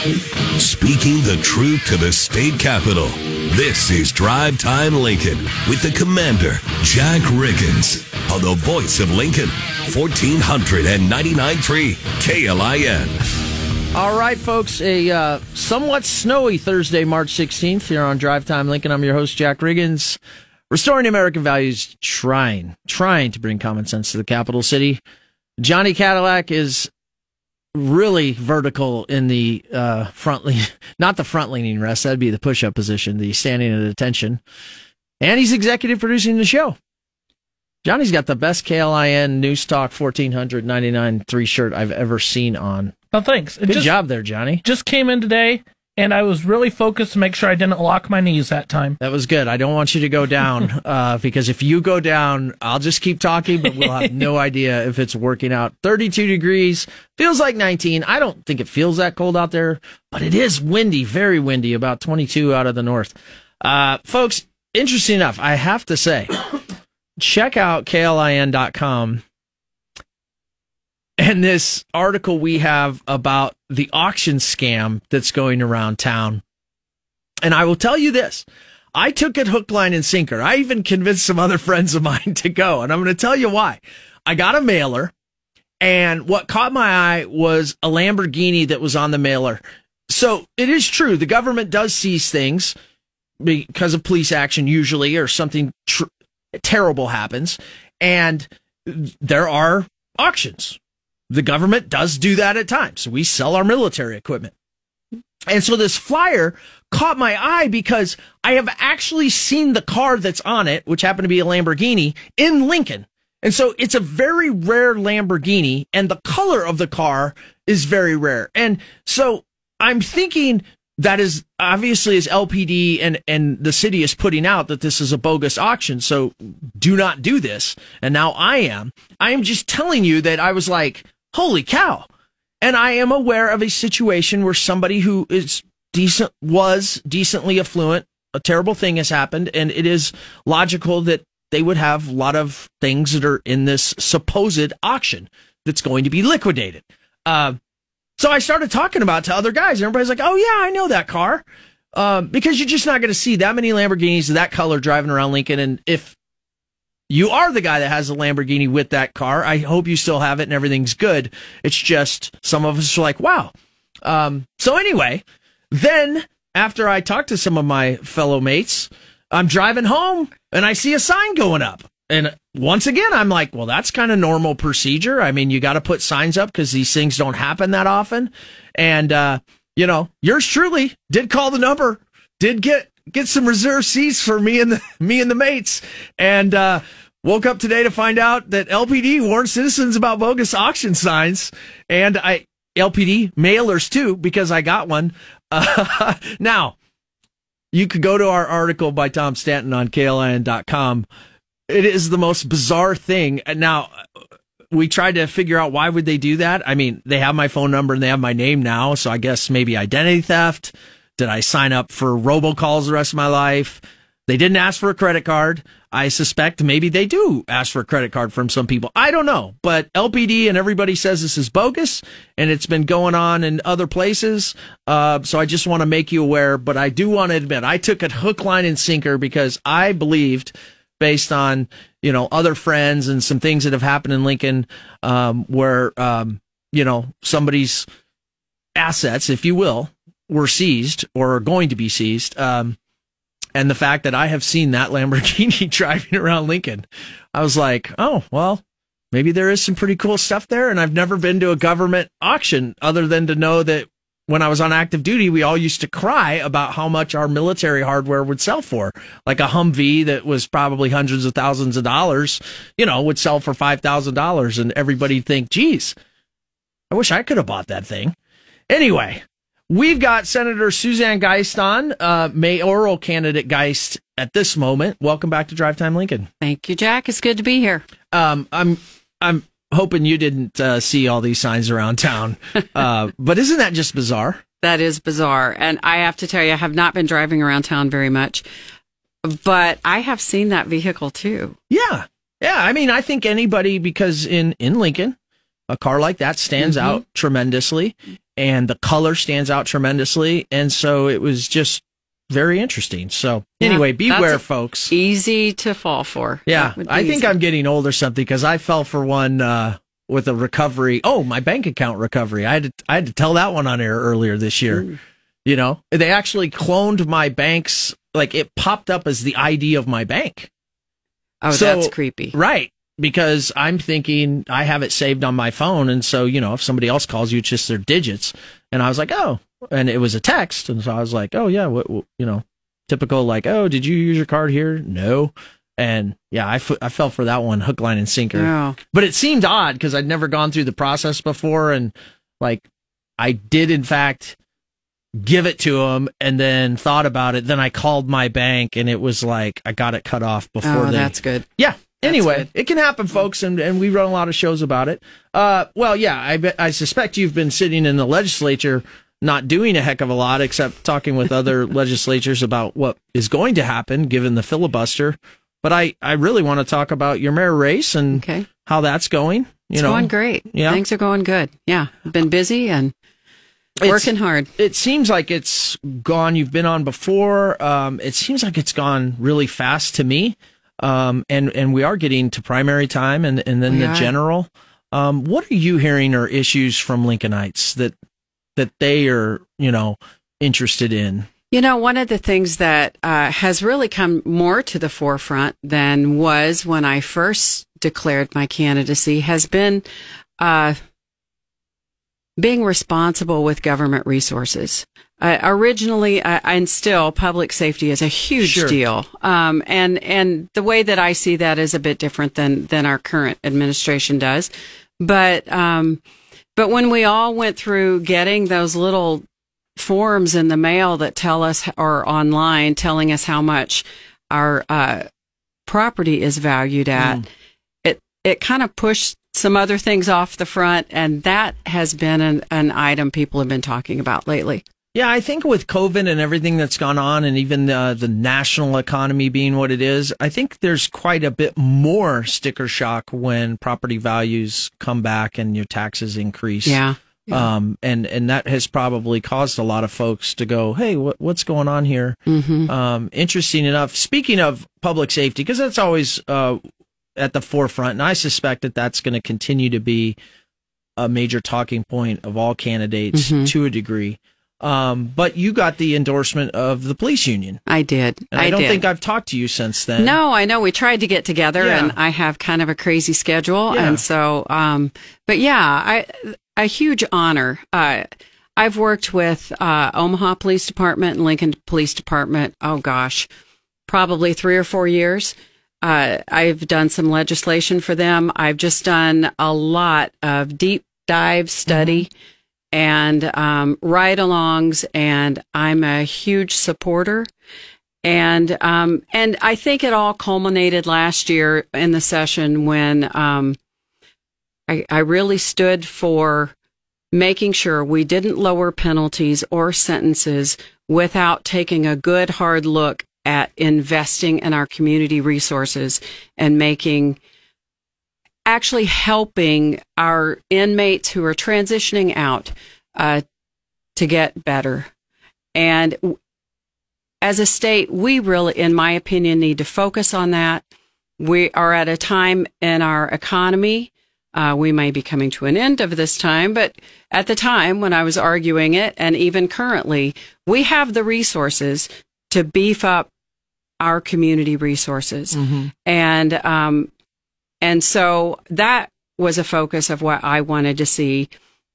Speaking the truth to the state capitol. This is Drive Time Lincoln with the commander, Jack Riggins, on the voice of Lincoln, 1499.3 KLIN. All right, folks, a uh, somewhat snowy Thursday, March 16th here on Drive Time Lincoln. I'm your host, Jack Riggins. Restoring American values, trying, trying to bring common sense to the capital city. Johnny Cadillac is really vertical in the uh, front lean, not the front leaning rest. That'd be the push up position, the standing at attention. And he's executive producing the show. Johnny's got the best KLIN News Talk 1499 three shirt I've ever seen on. Oh, thanks. It Good just, job there, Johnny. Just came in today, and I was really focused to make sure I didn't lock my knees that time. That was good. I don't want you to go down uh, because if you go down, I'll just keep talking, but we'll have no idea if it's working out. 32 degrees, feels like 19. I don't think it feels that cold out there, but it is windy, very windy, about 22 out of the north. Uh, folks, interesting enough, I have to say, check out klin.com and this article we have about the auction scam that's going around town. And I will tell you this. I took it hook, line, and sinker. I even convinced some other friends of mine to go. And I'm going to tell you why. I got a mailer, and what caught my eye was a Lamborghini that was on the mailer. So it is true. The government does seize things because of police action, usually, or something tr- terrible happens. And there are auctions. The government does do that at times. We sell our military equipment. And so this flyer caught my eye because I have actually seen the car that's on it, which happened to be a Lamborghini in Lincoln. And so it's a very rare Lamborghini and the color of the car is very rare. And so I'm thinking that is obviously as LPD and, and the city is putting out that this is a bogus auction. So do not do this. And now I am. I am just telling you that I was like, holy cow. And I am aware of a situation where somebody who is decent, was decently affluent, a terrible thing has happened. And it is logical that they would have a lot of things that are in this supposed auction that's going to be liquidated. Uh, so I started talking about to other guys, and everybody's like, "Oh yeah, I know that car," um, because you're just not going to see that many Lamborghinis of that color driving around Lincoln. And if you are the guy that has a Lamborghini with that car, I hope you still have it and everything's good. It's just some of us are like, "Wow." Um, so anyway, then after I talk to some of my fellow mates, I'm driving home and I see a sign going up. And once again, I'm like, well, that's kind of normal procedure. I mean, you got to put signs up because these things don't happen that often. And, uh, you know, yours truly did call the number, did get, get some reserve seats for me and the, me and the mates. And, uh, woke up today to find out that LPD warned citizens about bogus auction signs. And I, LPD mailers too, because I got one. Uh, now, you could go to our article by Tom Stanton on KLIN.com. It is the most bizarre thing. Now, we tried to figure out why would they do that. I mean, they have my phone number and they have my name now, so I guess maybe identity theft. Did I sign up for robocalls the rest of my life? They didn't ask for a credit card. I suspect maybe they do ask for a credit card from some people. I don't know, but LPD and everybody says this is bogus and it's been going on in other places. Uh, so I just want to make you aware, but I do want to admit I took it hook, line, and sinker because I believed based on, you know, other friends and some things that have happened in Lincoln, um, where, um, you know, somebody's assets, if you will, were seized or are going to be seized. Um, and the fact that I have seen that Lamborghini driving around Lincoln, I was like, oh, well, maybe there is some pretty cool stuff there. And I've never been to a government auction other than to know that when I was on active duty, we all used to cry about how much our military hardware would sell for. Like a Humvee that was probably hundreds of thousands of dollars, you know, would sell for $5,000. And everybody'd think, geez, I wish I could have bought that thing. Anyway, We've got Senator Suzanne Geist on, uh, mayoral candidate Geist at this moment. Welcome back to Drive Time Lincoln. Thank you, Jack. It's good to be here. Um, I'm I'm hoping you didn't uh, see all these signs around town, uh, but isn't that just bizarre? That is bizarre, and I have to tell you, I have not been driving around town very much, but I have seen that vehicle too. Yeah, yeah. I mean, I think anybody because in in Lincoln, a car like that stands mm-hmm. out tremendously. And the color stands out tremendously. And so it was just very interesting. So anyway, Yeah, beware, folks. Easy to fall for. Yeah, I think easy. I'm getting old or something because I fell for one uh, with a recovery. Oh, my bank account recovery. I had to, I had to tell that one on air earlier this year. You know, they actually cloned my bank's like it popped up as the ID of my bank. Oh, So- that's creepy. Right. Because I'm thinking I have it saved on my phone. And so, you know, if somebody else calls you, it's just their digits. And I was like, oh, and it was a text. And so I was like, oh, yeah, what, what- you know, typical like, oh, did you use your card here? No. And yeah, I, f- I fell for that one hook, line, and sinker. Oh, But it seemed odd because I'd never gone through the process before. And like, I did, in fact, give it to him and then thought about it. Then I called my bank and it was like, I got it cut off before oh they that's good. yeah. Anyway, it can happen, folks, and, and we run a lot of shows about it. Uh, well, yeah, I bet, I suspect you've been sitting in the legislature not doing a heck of a lot except talking with other legislatures about what is going to happen given the filibuster. But I, I really want to talk about your mayor race and Okay. how that's going. You It's know, going great. Yeah. Things are going good. Yeah. Been busy and It's- working hard. it seems like it's gone. You've been on before. Um, it seems like it's gone really fast to me. Um, and, and we are getting to primary time and, and then We the are. general. Um, what are you hearing are issues from Lincolnites that, that they are, you know, interested in? You know, one of the things that uh, has really come more to the forefront than was when I first declared my candidacy has been uh, being responsible with government resources. Uh, originally, uh, and still, public safety is a huge Sure. deal, um, and and the way that I see that is a bit different than than our current administration does. But um, but when we all went through getting those little forms in the mail that tell us or online telling us how much our uh, property is valued at, it it kind of pushed some other things off the front, and that has been an, an item people have been talking about lately. Yeah, I think with COVID and everything that's gone on, and even uh, the national economy being what it is, I think there's quite a bit more sticker shock when property values come back and your taxes increase. Yeah. Um, and and that has probably caused a lot of folks to go, "Hey, what, what's going on here?" Mm-hmm. Um, interesting enough. Speaking of public safety, because that's always uh, at the forefront, and I suspect that that's going to continue to be a major talking point of all candidates Mhm. to a degree. Um, but you got the endorsement of the police union, I did. and I, don't did. think I've talked to you since then. No, I know we tried to get together Yeah. and I have kind of a crazy schedule. Yeah. And so, um, but yeah, I, a huge honor. Uh, I've worked with, uh, Omaha Police Department and Lincoln Police Department. Oh gosh, probably three or four years. Uh, I've done some legislation for them. I've just done a lot of deep dive study and um, ride alongs, and I'm a huge supporter. And um, and I think it all culminated last year in the session when um, I, I really stood for making sure we didn't lower penalties or sentences without taking a good hard look at investing in our community resources and making actually helping our inmates who are transitioning out uh, to get better. And as a state, we really, in my opinion, need to focus on that. We are at a time in our economy. Uh, we may be coming to an end of this time, but at the time when I was arguing it, and even currently, we have the resources to beef up our community resources. And, um, and so that was a focus of what I wanted to see.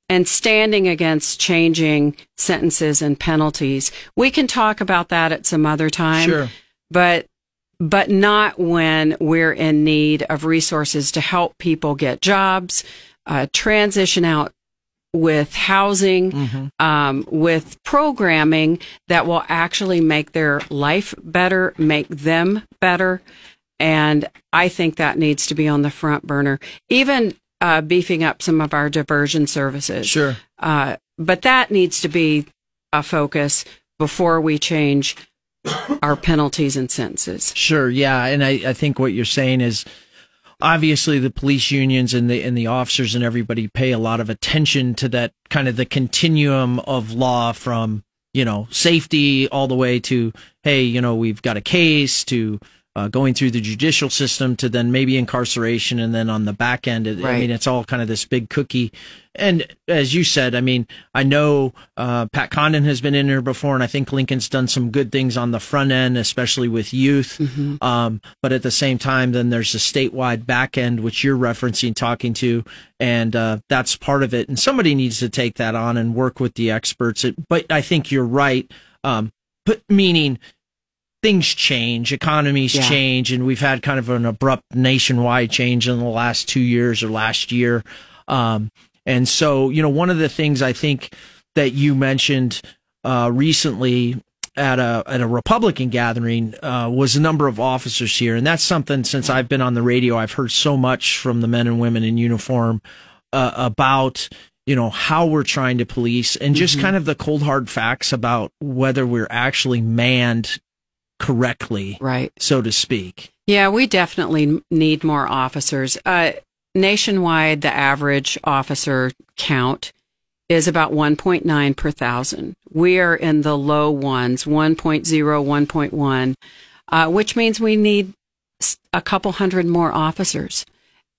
And standing against changing sentences and penalties. We can talk about that at some other time. Sure. But but not when we're in need of resources to help people get jobs, uh, transition out with housing, um, with programming that will actually make their life better, make them better. And I think that needs to be on the front burner. Even uh, beefing up some of our diversion services. Sure. Uh, but that needs to be a focus before we change our penalties and sentences. Sure, yeah, and I, I think what you're saying is obviously the police unions and the and the officers and everybody pay a lot of attention to that kind of the continuum of law from you know safety all the way to hey you know we've got a case to uh, going through the judicial system to then maybe incarceration and then on the back end. It, i mean it's all kind of this big cookie. And as you said i mean i know uh, pat condon has been in here before and i think lincoln's done some good things on the front end especially with youth. Um, but at the same time then there's a statewide back end which you're referencing talking to and uh, that's part of it. And somebody needs to take that on and work with the experts. It, but i think you're right. Um, but meaning things change, economies Yeah. change, and we've had kind of an abrupt nationwide change in the last two years or last year. Um, and so, you know, one of the things I think that you mentioned uh, recently at a at a Republican gathering uh, was the number of officers here, and that's something since I've been on the radio, I've heard so much from the men and women in uniform uh, about you know how we're trying to police and just kind of the cold hard facts about whether we're actually manned correctly, Right. so to speak. Yeah, we definitely need more officers. Uh, nationwide, the average officer count is about 1.9 per thousand. We are in the low ones, 1.0, 1.1, uh, which means we need a couple hundred more officers.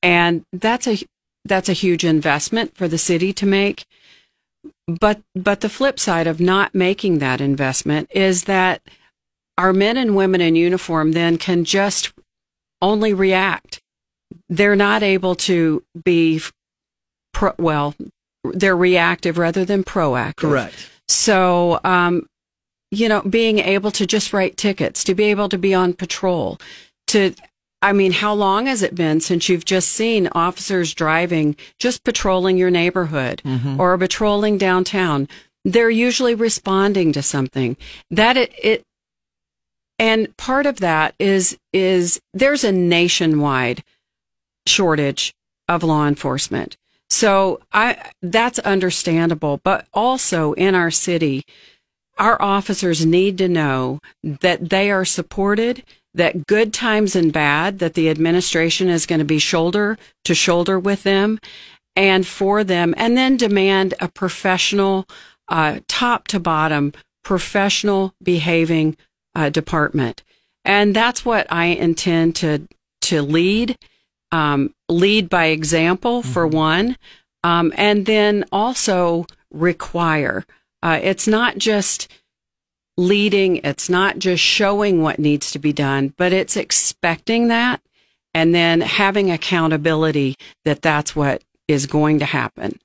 And that's a, that's a huge investment for the city to make. But, but the flip side of not making that investment is that our men and women in uniform then can just only react. They're not able to be pro, well, they're reactive rather than proactive. Correct. So, um, you know, being able to just write tickets, to be able to be on patrol, to, I mean, how long has it been since you've just seen officers driving, just patrolling your neighborhood or patrolling downtown? They're usually responding to something that it, it and part of that is is there's a nationwide shortage of law enforcement. So I that's understandable, but also in our city our officers need to know that they are supported, that good times and bad, that the administration is going to be shoulder to shoulder with them and for them, and then demand a professional, uh, top to bottom, professional behaving uh, department. And that's what I intend to, to lead, um, lead by example for one, um, and then also require. Uh, it's not just leading, it's not just showing what needs to be done, but it's expecting that and then having accountability that that's what is going to happen.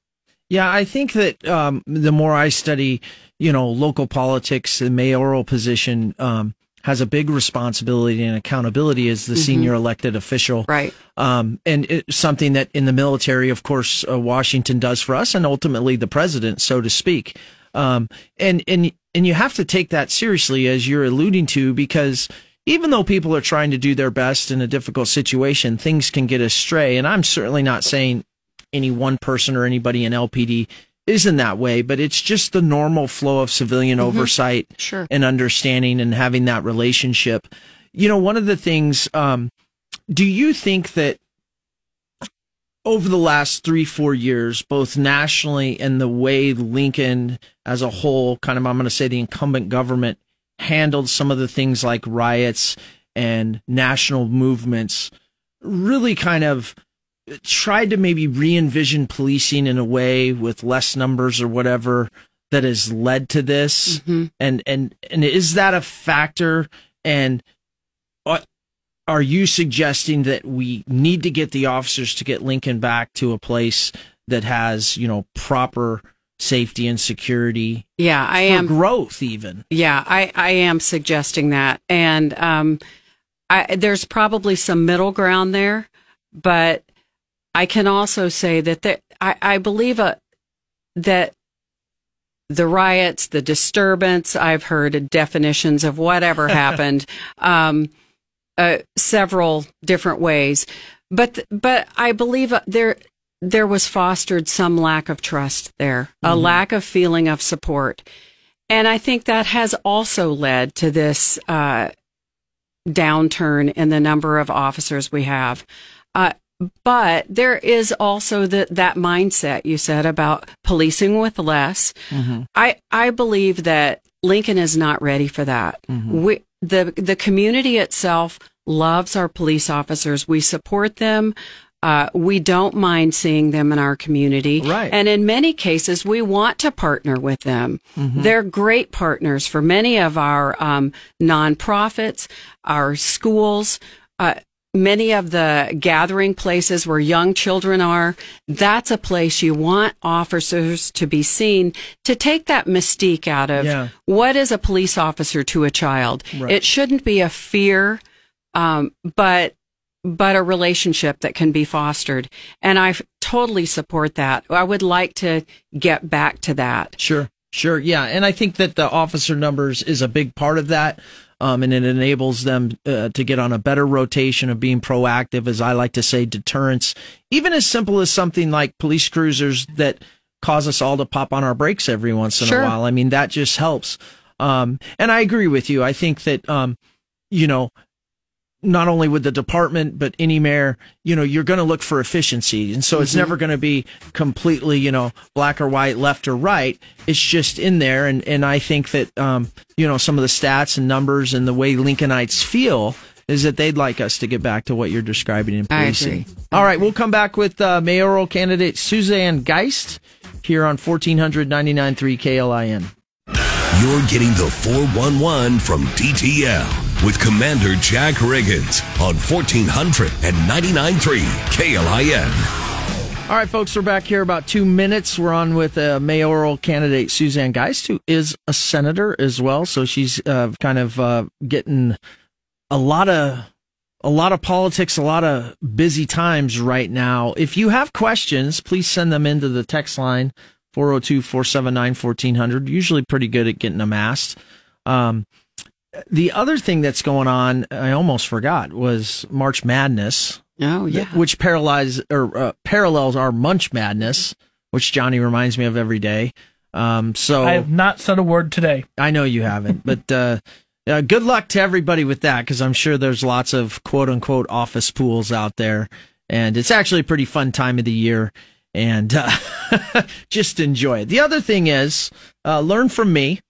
Yeah, I think that um, the more I study, you know, local politics, the mayoral position um, has a big responsibility and accountability as the senior elected official. Right. Um, and it's something that in the military, of course, uh, Washington does for us, and ultimately the president, so to speak. Um, and and and you have to take that seriously, as you're alluding to, because even though people are trying to do their best in a difficult situation, things can get astray. And I'm certainly not saying any one person or anybody in LPD isn't that way, but it's just the normal flow of civilian oversight Sure. and understanding and having that relationship. You know, one of the things, um, do you think that over the last three, four years, both nationally and the way Lincoln as a whole, kind of, I'm going to say the incumbent government handled some of the things like riots and national movements, really kind of tried to maybe re envision policing in a way with less numbers or whatever that has led to this. And and and is that a factor? And are- are you suggesting that we need to get the officers to get Lincoln back to a place that has you know proper safety and security? Yeah, I for am. growth even. Yeah, I, I am suggesting that. And um, I, there's probably some middle ground there, but I can also say that there, I, I believe uh that the riots, the disturbance, I've heard definitions of whatever happened, um, uh, several different ways. But, but I believe uh, there, there was fostered some lack of trust there, a lack of feeling of support. And I think that has also led to this uh, downturn in the number of officers we have. Uh, but there is also the, that mindset you said about policing with less. I, I believe that Lincoln is not ready for that. We, the, the community itself loves our police officers. We support them. Uh, we don't mind seeing them in our community. Right. And in many cases, we want to partner with them. They're great partners for many of our um, nonprofits, our schools. Uh, many of the gathering places where young children are, that's a place you want officers to be seen to take that mystique out of Yeah. what is a police officer to a child. Right. It shouldn't be a fear, um, but but a relationship that can be fostered. And I totally support that. I would like to get back to that. Sure, sure, yeah, and I think that the officer numbers is a big part of that, um, and it enables them uh, to get on a better rotation of being proactive, as I like to say, deterrence. Even as simple as something like police cruisers that cause us all to pop on our brakes every once in Sure. a while. I mean, that just helps. Um, and I agree with you. I think that, um, you know, not only with the department, but any mayor, you know, you're going to look for efficiency. And so it's never going to be completely, you know, black or white, left or right. It's just in there. And, and I think that, um, you know, some of the stats and numbers and the way Lincolnites feel is that they'd like us to get back to what you're describing in I policing. agree. All right. We'll come back with uh, mayoral candidate Suzanne Geist here on 1499.3 KLIN. You're getting the 411 from DTL with Commander Jack Riggins on 1499.3 KLIN. All right, folks, we're back here about two minutes. We're on with uh, mayoral candidate Suzanne Geist, who is a senator as well. So she's uh, kind of uh, getting a lot of a lot of politics, a lot of busy times right now. If you have questions, please send them into the text line 402-479-1400. Usually pretty good at getting them asked. Um, the other thing that's going on, I almost forgot, was March Madness Oh, yeah. which parallels or uh, parallels our Munch Madness, which Johnny reminds me of every day. Um, so I have not said a word today. I know you haven't, but uh, uh, good luck to everybody with that because I'm sure there's lots of quote unquote office pools out there, and it's actually a pretty fun time of the year. And uh, just enjoy it. The other thing is, uh, learn from me.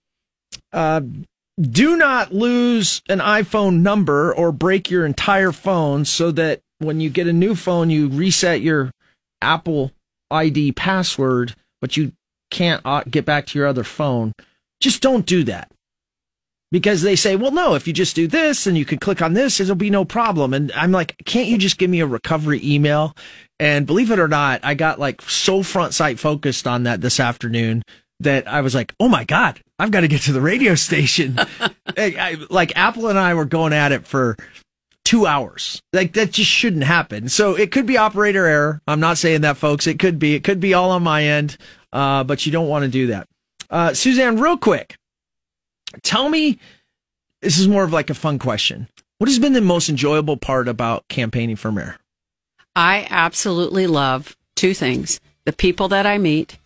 Do not lose an iPhone number or break your entire phone so that when you get a new phone, you reset your Apple ID password, but you can't uh, get back to your other phone. Just don't do that. Because they say, well, no, if you just do this and you can click on this, it'll be no problem. And I'm like, can't you just give me a recovery email? And believe it or not, I got like so front sight focused on that this afternoon that I was like, oh my God, I've got to get to the radio station. I- I- like Apple and I were going at it for two hours. Like that just shouldn't happen. So it could be operator error. I'm not saying that, folks. It could be. It could be all on my end, uh, but you don't want to do that. Uh, Suzanne, real quick, tell me. This is more of like a fun question. What has been the most enjoyable part about campaigning for mayor? I absolutely love two things the people that I meet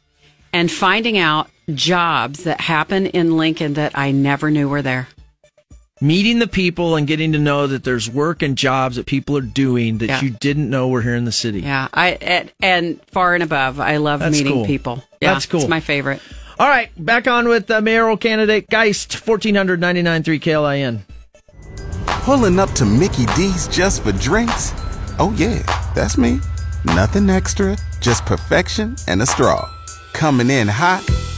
and finding out jobs that happen in Lincoln that I never knew were there. Meeting the people and getting to know that there's work and jobs that people are doing that Yeah. you didn't know were here in the city. Yeah, I and, and far and above, I love That's meeting cool. people. Yeah, That's cool. It's my favorite. All right, back on with uh, mayoral candidate Geist, 1499.3 KLIN. Pulling up to Mickey D's just for drinks? Oh, yeah, that's me. Nothing extra, just perfection and a straw. Coming in hot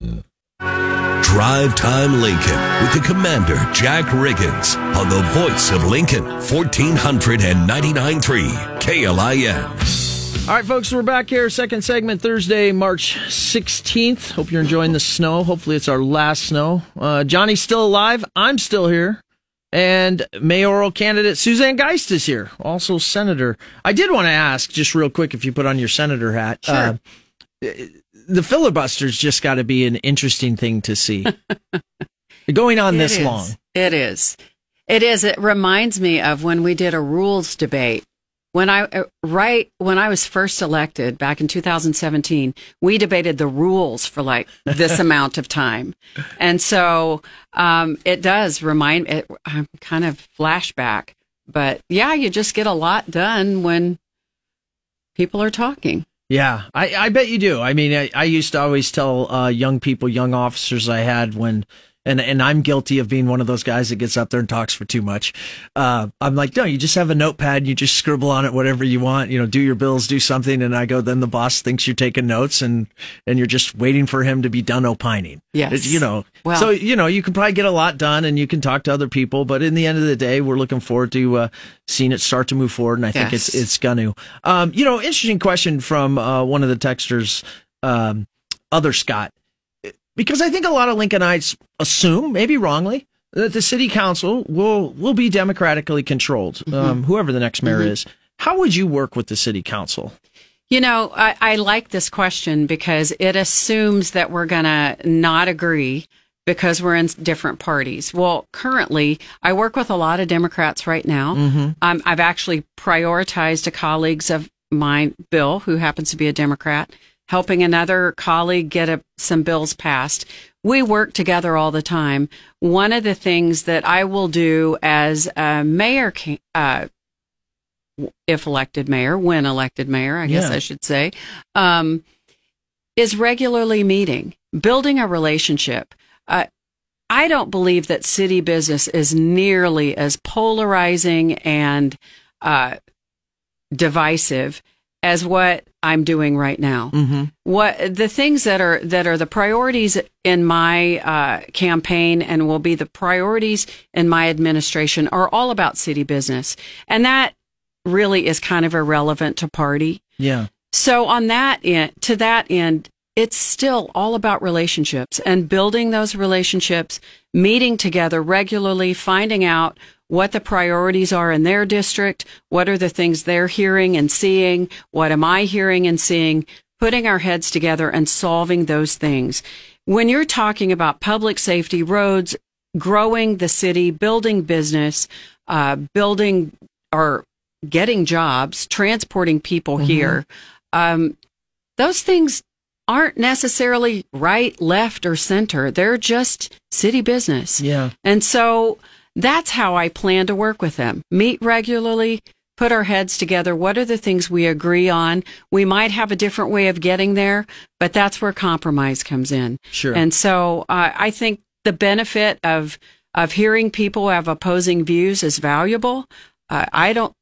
Drive Time Lincoln with the Commander, Jack Riggins, on the voice of Lincoln, 1499.3 KLIN. All right, folks, we're back here. Second segment, Thursday, March 16th. Hope you're enjoying the snow. Hopefully, it's our last snow. Uh, Johnny's still alive. I'm still here. And mayoral candidate Suzanne Geist is here, also senator. I did want to ask, just real quick, if you put on your senator hat. Sure. Uh, the filibuster's just got to be an interesting thing to see. Going on It this is. long. It is. It is. It reminds me of when we did a rules debate. When I uh, right when I was first elected back in 2017, we debated the rules for like this amount of time, and so um, it does remind. It, I'm kind of flashback, but yeah, you just get a lot done when people are talking. Yeah, I, I bet you do. I mean, I, I used to always tell uh, young people, young officers I had when, and and I'm guilty of being one of those guys that gets up there and talks for too much. Uh, I'm like, no, you just have a notepad, you just scribble on it whatever you want. You know, do your bills, do something, and I go. Then the boss thinks you're taking notes, and and you're just waiting for him to be done opining. Yes. It's, you know. Well- so you know, you can probably get a lot done, and you can talk to other people. But in the end of the day, we're looking forward to uh, seeing it start to move forward, and I think Yes. it's it's gonna. Um, you know, interesting question from uh, one of the texters, um, other Scott, because I think a lot of Lincolnites assume, maybe wrongly, that the city council will will be democratically controlled, um, whoever the next mayor is. How would you work with the city council? You know, I, I like this question because it assumes that we're going to not agree because we're in different parties. Well, currently, I work with a lot of Democrats right now. Um, I've actually prioritized a colleagues of mine, Bill, who happens to be a Democrat, helping another colleague get a, some bills passed. We work together all the time. One of the things that I will do as a mayor, uh, if elected mayor, when elected mayor, I guess Yeah. I should say, um, is regularly meeting, building a relationship. Uh, I don't believe that city business is nearly as polarizing and uh, divisive as what I'm doing right now. Mm-hmm. What the things that are that are the priorities in my uh, campaign and will be the priorities in my administration are all about city business, and that really is kind of irrelevant to party. Yeah. So on that end, to that end, it's still all about relationships and building those relationships, meeting together regularly, finding out what the priorities are in their district, what are the things they're hearing and seeing, what am I hearing and seeing, putting our heads together and solving those things. When you're talking about public safety, roads, growing the city, building business, uh, building or getting jobs, transporting people here, um, those things aren't necessarily right, left, or center. They're just city business. Yeah. And so that's how I plan to work with them. Meet regularly, put our heads together. What are the things we agree on? We might have a different way of getting there, but that's where compromise comes in. Sure. And so uh, I think the benefit of of hearing people have opposing views is valuable. Uh, I don't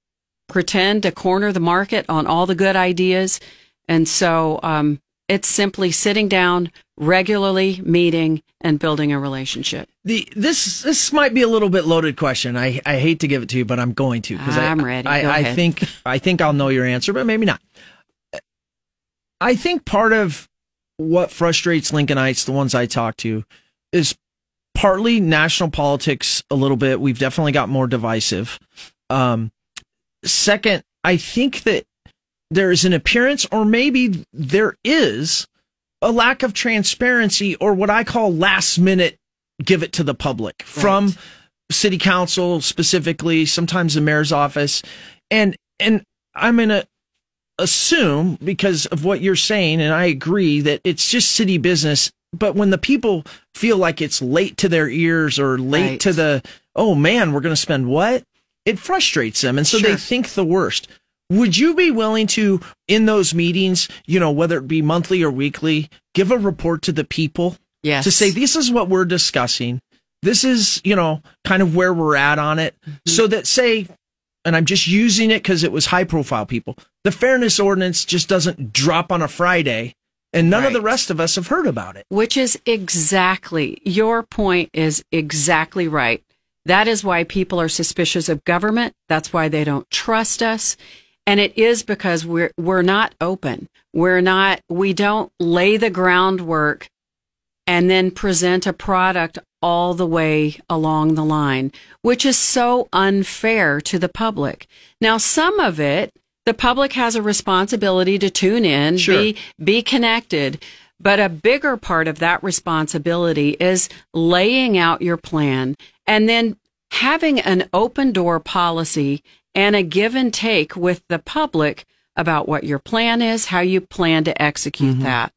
pretend to corner the market on all the good ideas, and so um, it's simply sitting down, regularly meeting, and building a relationship. The this this might be a little bit loaded question. I, I hate to give it to you, but I'm going to because I'm I, ready. I, I think I think I'll know your answer, but maybe not. I think part of what frustrates Lincolnites, the ones I talk to, is partly national politics a little bit. We've definitely got more divisive. Um, second, I think that there is an appearance, or maybe there is, a lack of transparency, or what I call last minute give it to the public from city council specifically, sometimes the mayor's office, and and I'm gonna assume because of what you're saying, and I agree that it's just city business. But when the people feel like it's late to their ears or late Right. to the, oh man, we're going to spend what? It frustrates them. And so they think the worst. Would you be willing to, in those meetings, you know, whether it be monthly or weekly, give a report to the people Yes. to say, this is what we're discussing. This is, you know, kind of where we're at on it. Mm-hmm. So that, say, and I'm just using it because it was high profile people, the fairness ordinance just doesn't drop on a Friday and none of the rest of us have heard about it. Which is exactly your point is exactly right. That is why people are suspicious of government. That's why they don't trust us. And it is because we're we're not open. We're not we don't lay the groundwork and then present a product all the way along the line, which is so unfair to the public. Now, some of it, the public has a responsibility to tune in, Sure. be, be connected. But a bigger part of that responsibility is laying out your plan and then having an open door policy and a give and take with the public about what your plan is, how you plan to execute that.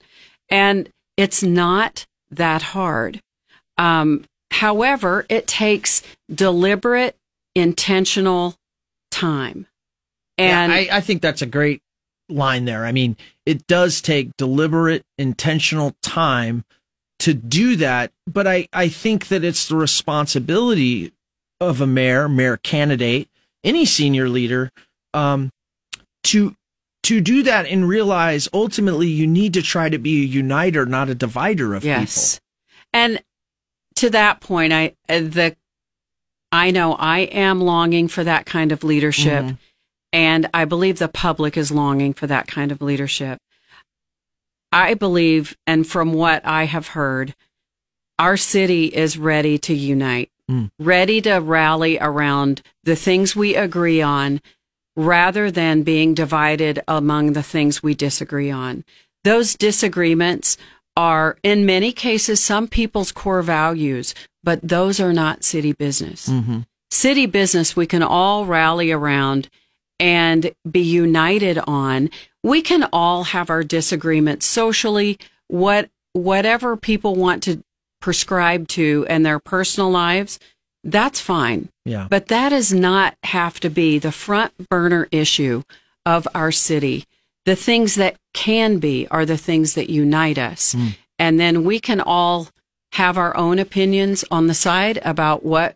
And it's not that hard. Um, however, it takes deliberate, intentional time. And yeah, I, I think that's a great line there. I mean, it does take deliberate, intentional time to do that, but I, I think that it's the responsibility of a mayor, mayor candidate, any senior leader, um, to to do that and realize ultimately you need to try to be a uniter, not a divider of yes. And to that point, I uh, the I know I am longing for that kind of leadership, Mhm. and I believe the public is longing for that kind of leadership. I believe, and from what I have heard, our city is ready to unite, Mm. ready to rally around the things we agree on rather than being divided among the things we disagree on. Those disagreements are, in many cases, some people's core values, but those are not city business. Mm-hmm. City business we can all rally around and be united on. We can all have our disagreements socially, what whatever people want to prescribe to in their personal lives, that's fine. Yeah. But that does not have to be the front burner issue of our city. The things that can be are the things that unite us. Hmm. And then we can all have our own opinions on the side about what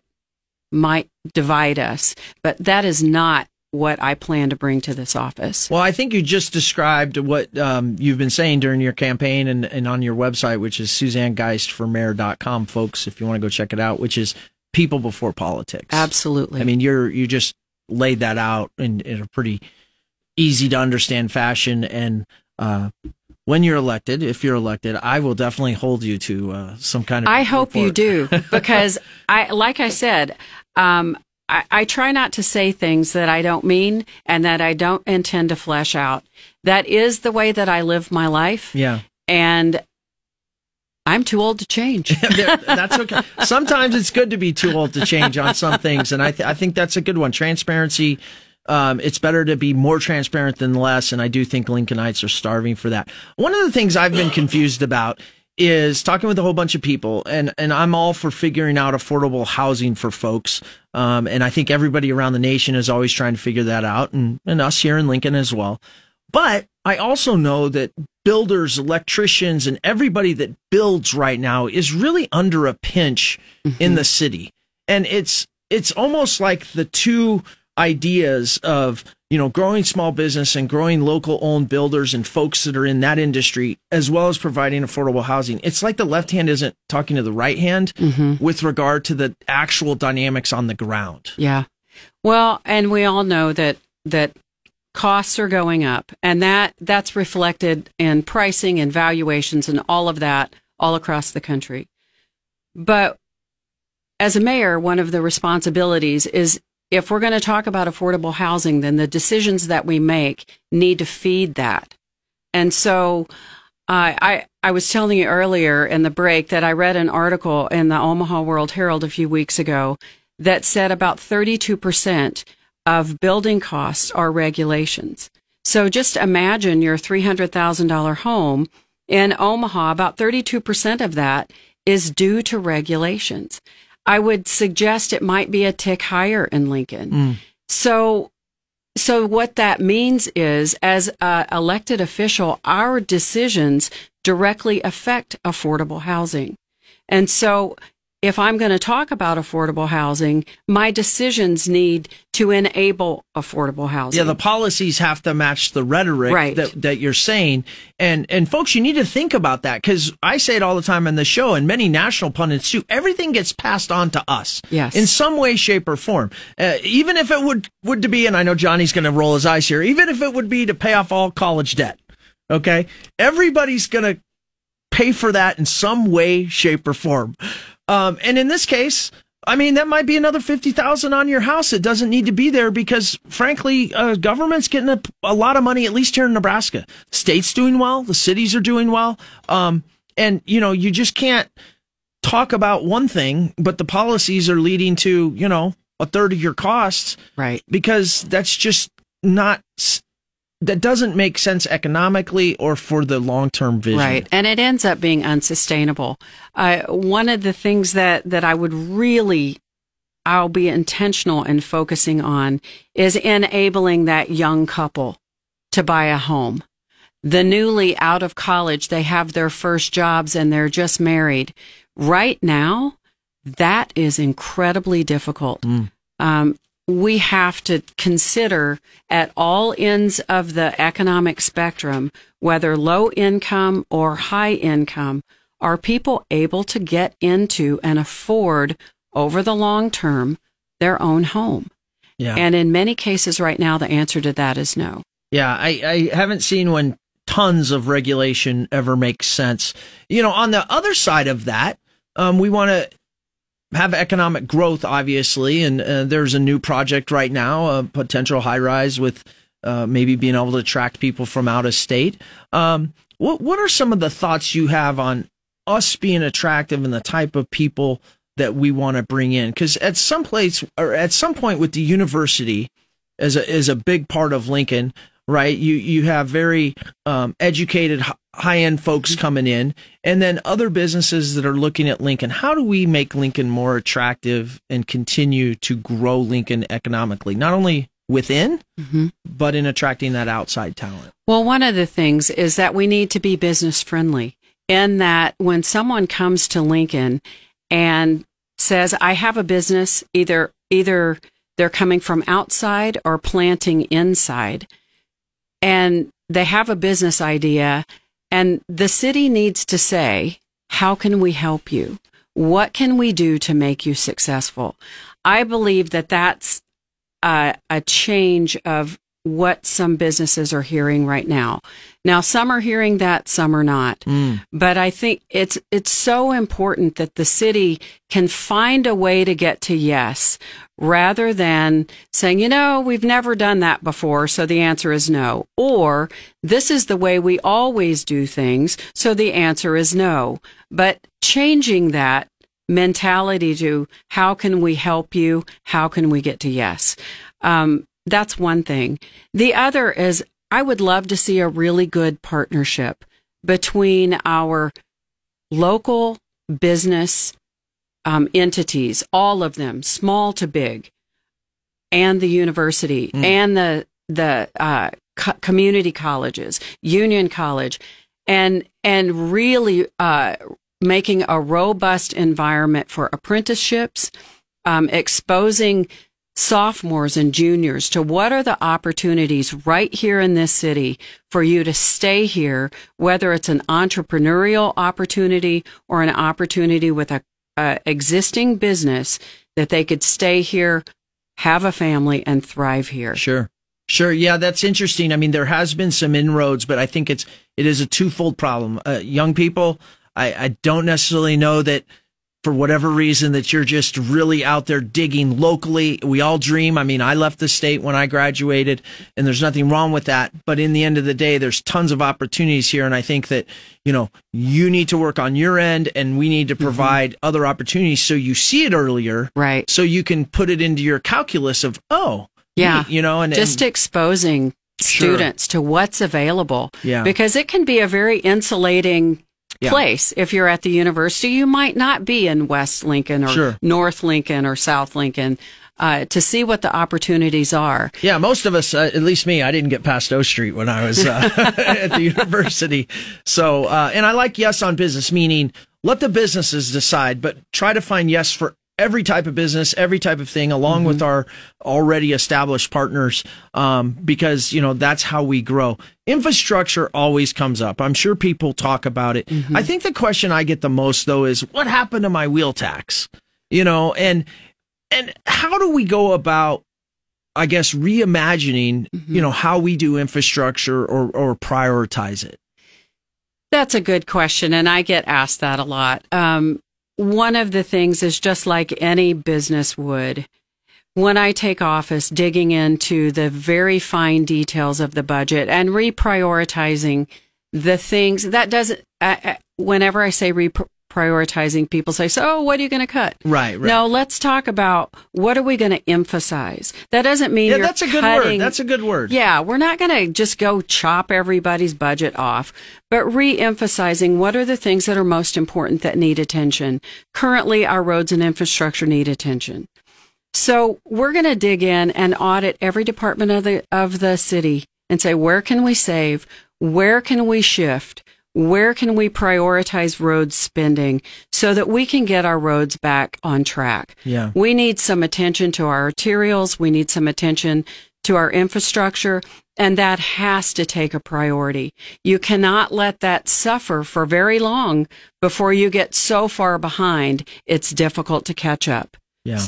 might divide us. But that is not what I plan to bring to this office. Well, I think you just described what um, you've been saying during your campaign and, and on your website, which is SuzanneGeistForMayor.com, folks, if you want to go check it out, which is people before politics. Absolutely. I mean, you're you just laid that out in, in a pretty easy to understand fashion. And uh, when you're elected, if you're elected, I will definitely hold you to uh, some kind of. I hope you do because I, like I said, um, I, I try not to say things that I don't mean and that I don't intend to flesh out. That is the way that I live my life. Yeah. And I'm too old to change. That's okay. Sometimes it's good to be too old to change on some things, and I th- I think that's a good one. Transparency. Um, it's better to be more transparent than less, and I do think Lincolnites are starving for that. One of the things I've been confused about is talking with a whole bunch of people, and and I'm all for figuring out affordable housing for folks. Um, and I think everybody around the nation is always trying to figure that out, and and us here in Lincoln as well. But I also know that builders, electricians, and everybody that builds right now is really under a pinch in the city. And it's it's almost like the two ideas of, you know, growing small business and growing local owned builders and folks that are in that industry, as well as providing affordable housing. It's like the left hand isn't talking to the right hand mm-hmm. with regard to the actual dynamics on the ground. Yeah. Well, and we all know that that costs are going up and that that's reflected in pricing and valuations and all of that all across the country. But as a mayor, one of the responsibilities is if we're going to talk about affordable housing, then the decisions that we make need to feed that. And so uh, I I was telling you earlier in the break that I read an article in the Omaha World Herald a few weeks ago that said about 32% of building costs are regulations. So just imagine your $300,000 home in Omaha, about 32% of that is due to regulations. I would suggest it might be a tick higher in Lincoln. Mm. So so what that means is, as an elected official, our decisions directly affect affordable housing. And so if I'm going to talk about affordable housing, my decisions need to enable affordable housing. Yeah, the policies have to match the rhetoric Right. that, that you're saying. And and folks, you need to think about that because I say it all the time on the show and many national pundits too. Everything gets passed on to us. Yes. In some way, shape, or form. Uh, even if it would would to be, and I know Johnny's gonna roll his eyes here, even if it would be to pay off all college debt. Okay? Everybody's gonna pay for that in some way, shape, or form. Um, and in this case, I mean, that might be another 50,000 on your house. It doesn't need to be there because frankly, uh, government's getting a, a lot of money, at least here in Nebraska. State's doing well. The cities are doing well. Um, and you know, you just can't talk about one thing, but the policies are leading to, you know, a third of your costs right. because that's just not, that doesn't make sense economically or for the long-term vision. Right. And it ends up being unsustainable. Uh, one of the things that, that I would really, I'll be intentional in focusing on is enabling that young couple to buy a home. The newly out of college, they have their first jobs and they're just married. Right now, that is incredibly difficult. Um, we have to consider at all ends of the economic spectrum, whether low income or high income, are people able to get into and afford over the long term their own home? Yeah. And in many cases right now, the answer to that is no. Yeah, I, I haven't seen when tons of regulation ever makes sense. You know, on the other side of that, um, we want to have economic growth, obviously, and uh, there's a new project right now, a potential high rise with uh, maybe being able to attract people from out of state. Um, what what are some of the thoughts you have on us being attractive and the type of people that we want to bring in? Because at some place or at some point with the university, as a is a big part of Lincoln, right? You you have very um, educated, high end folks mm-hmm. coming in, and then other businesses that are looking at Lincoln. How do we make Lincoln more attractive and continue to grow Lincoln economically, not only within, mm-hmm. but in attracting that outside talent? Well, one of the things is that we need to be business friendly in that when someone comes to Lincoln and says, I have a business, either, either they're coming from outside or planting inside and they have a business idea and the city needs to say, how can we help you? What can we do to make you successful? I believe that that's a, a change of what some businesses are hearing right now. Now, some are hearing that, some are not. But I think it's it's so important that the city can find a way to get to yes, rather than saying, you know, we've never done that before, so the answer is no, or this is the way we always do things, so the answer is no. But changing that mentality to how can we help you? How can we get to yes? Um, that's one thing. The other is I would love to see a really good partnership between our local business um, entities, all of them, small to big, and the university and the the uh, co- community colleges, Union College, and and really uh, making a robust environment for apprenticeships, um, exposing sophomores and juniors to what are the opportunities right here in this city for you to stay here, whether it's an entrepreneurial opportunity or an opportunity with a, existing business that they could stay here, have a family, and thrive here. Sure. Sure. Yeah, that's interesting. I mean, there has been some inroads, but I think it's it is a twofold problem. Uh, young people, I, I don't necessarily know that for whatever reason that you're just really out there digging locally. We all dream. I mean, I left the state when I graduated, and there's nothing wrong with that. But in the end of the day, there's tons of opportunities here, and I think that you know you need to work on your end, and we need to mm-hmm. provide other opportunities so you see it earlier, Right. So you can put it into your calculus of oh. Yeah. you know, and just and- exposing Sure. students to what's available. Yeah. Because it can be a very insulating Yeah. place. If you're at the university, you might not be in West Lincoln or Sure. North Lincoln or South Lincoln uh, to see what the opportunities are. Yeah, most of us, uh, at least me, I didn't get past O Street when I was uh, at the university. So, uh, and I like yes on business, meaning let the businesses decide, but try to find yes for every type of business, every type of thing, along mm-hmm. with our already established partners, um, because you know that's how we grow. Infrastructure always comes up. I'm sure people talk about it. Mm-hmm. I think the question I get the most though is, what happened to my wheel tax? You know, and and how do we go about I guess reimagining, mm-hmm. you know, how we do infrastructure or or prioritize it? That's a good question, and I get asked that a lot. Um, one of the things is just like any business would. When I take office, digging into the very fine details of the budget and reprioritizing the things that doesn't. Uh, whenever I say prioritizing, people say, so what are you going to cut? Right, right. No, let's talk about what are we going to emphasize. That doesn't mean yeah, that's a good cutting, word. That's a good word. Yeah, we're not going to just go chop everybody's budget off, but re-emphasizing what are the things that are most important that need attention. Currently, our roads and infrastructure need attention. So we're going to dig in and audit every department of the, of the city and say, where can we save? Where can we shift? Where can we prioritize road spending so that we can get our roads back on track? Yeah. We need some attention to our arterials. We need some attention to our infrastructure. And that has to take a priority. You cannot let that suffer for very long before you get so far behind. It's difficult to catch up. Yeah.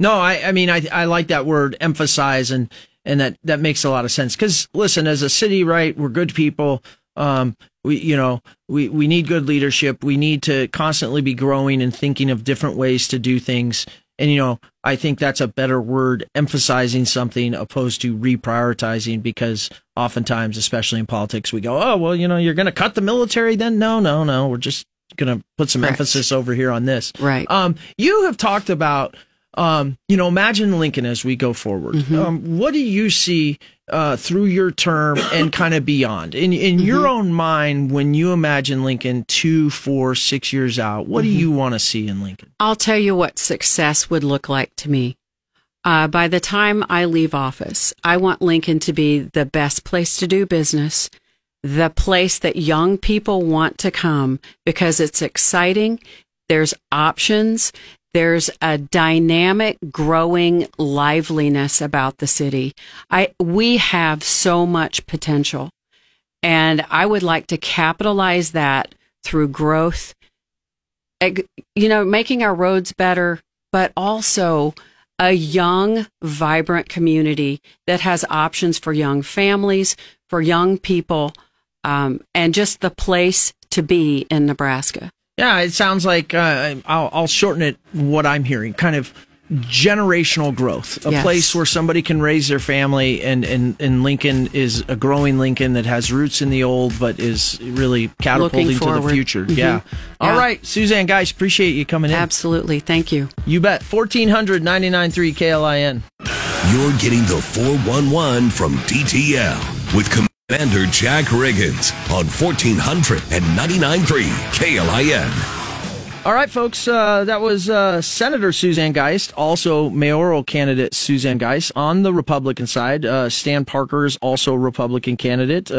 No, I, I mean, I, I like that word emphasize and, and that, that makes a lot of sense. Cause listen, as a city, right, we're good people. Um, we, you know, we, we need good leadership. We need to constantly be growing and thinking of different ways to do things. And, you know, I think that's a better word, emphasizing something opposed to reprioritizing, because oftentimes, especially in politics, we go, oh, well, you know, you're going to cut the military then? No, no, no. We're just going to put some Correct. emphasis over here on this. Right. Um, you have talked about, um, you know, imagine Lincoln as we go forward. Mm-hmm. Um, what do you see uh, through your term and kind of beyond. In in mm-hmm. your own mind, when you imagine Lincoln two, four, six years out, what mm-hmm. do you want to see in Lincoln? I'll tell you what success would look like to me. Uh, by the time I leave office, I want Lincoln to be the best place to do business, the place that young people want to come because it's exciting. There's options. There's a dynamic, growing liveliness about the city. I, we have so much potential and I would like to capitalize that through growth, you know, making our roads better, but also a young, vibrant community that has options for young families, for young people, um, and just the place to be in Nebraska. Yeah, it sounds like uh, I'll, I'll, shorten it. What I'm hearing, kind of generational growth, a yes. place where somebody can raise their family, and, and and Lincoln is a growing Lincoln that has roots in the old, but is really catapulting to the future. Mm-hmm. Yeah. All yeah. right, Suzanne, guys, appreciate you coming in. Absolutely, thank you. You bet. Fourteen hundred ninety nine three KLIN. You're getting the four one one from DTL with. Com- Commander Jack Riggins on 1499.3 KLIN. All right, folks, uh, that was uh, Senator Suzanne Geist, also mayoral candidate Suzanne Geist on the Republican side. Uh, Stan Parker is also Republican candidate.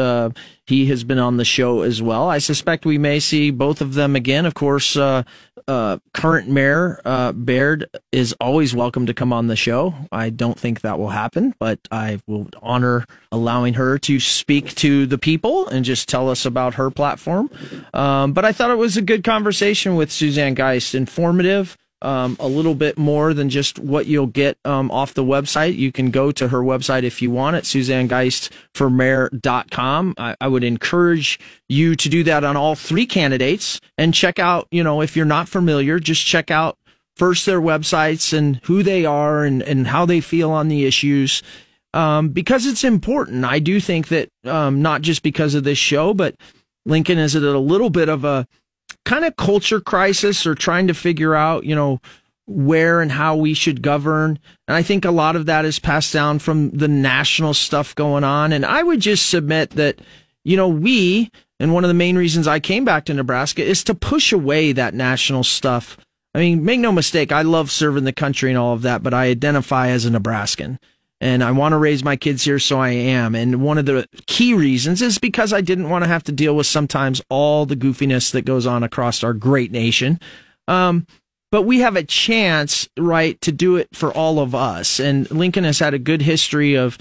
He has been on the show as well. I suspect we may see both of them again. Of course, uh, uh, current mayor uh, Baird is always welcome to come on the show. I don't think that will happen, but I will honor allowing her to speak to the people and just tell us about her platform. Um, but I thought it was a good conversation with Suzanne Geist, informative um, a little bit more than just what you'll get um, off the website. You can go to her website if you want it, SuzanneGeistForMayor.com. I, I would encourage you to do that on all three candidates and check out, you know, if you're not familiar, just check out first their websites and who they are and, and how they feel on the issues. Um, because it's important. I do think that um, not just because of this show, but Lincoln is at a little bit of a kind of culture crisis or trying to figure out, you know, where and how we should govern. And I think a lot of that is passed down from the national stuff going on. And I would just submit that, you know, we, and one of the main reasons I came back to Nebraska is to push away that national stuff. I mean, make no mistake, I love serving the country and all of that, but I identify as a Nebraskan. And I want to raise my kids here, so I am. And one of the key reasons is because I didn't want to have to deal with sometimes all the goofiness that goes on across our great nation. Um, but we have a chance, right, to do it for all of us. And Lincoln has had a good history of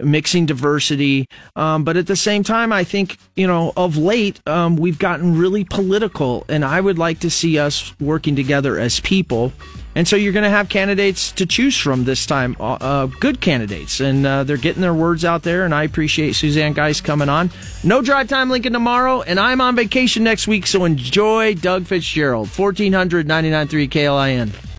mixing diversity. Um, but at the same time, I think, you know, of late, um, we've gotten really political, and I would like to see us working together as people. And so you're going to have candidates to choose from this time, uh, uh, good candidates, and uh, they're getting their words out there. And I appreciate Suzanne Geist coming on. No drive time, Lincoln tomorrow, and I'm on vacation next week, so enjoy Doug Fitzgerald, 1400 993 KLIN.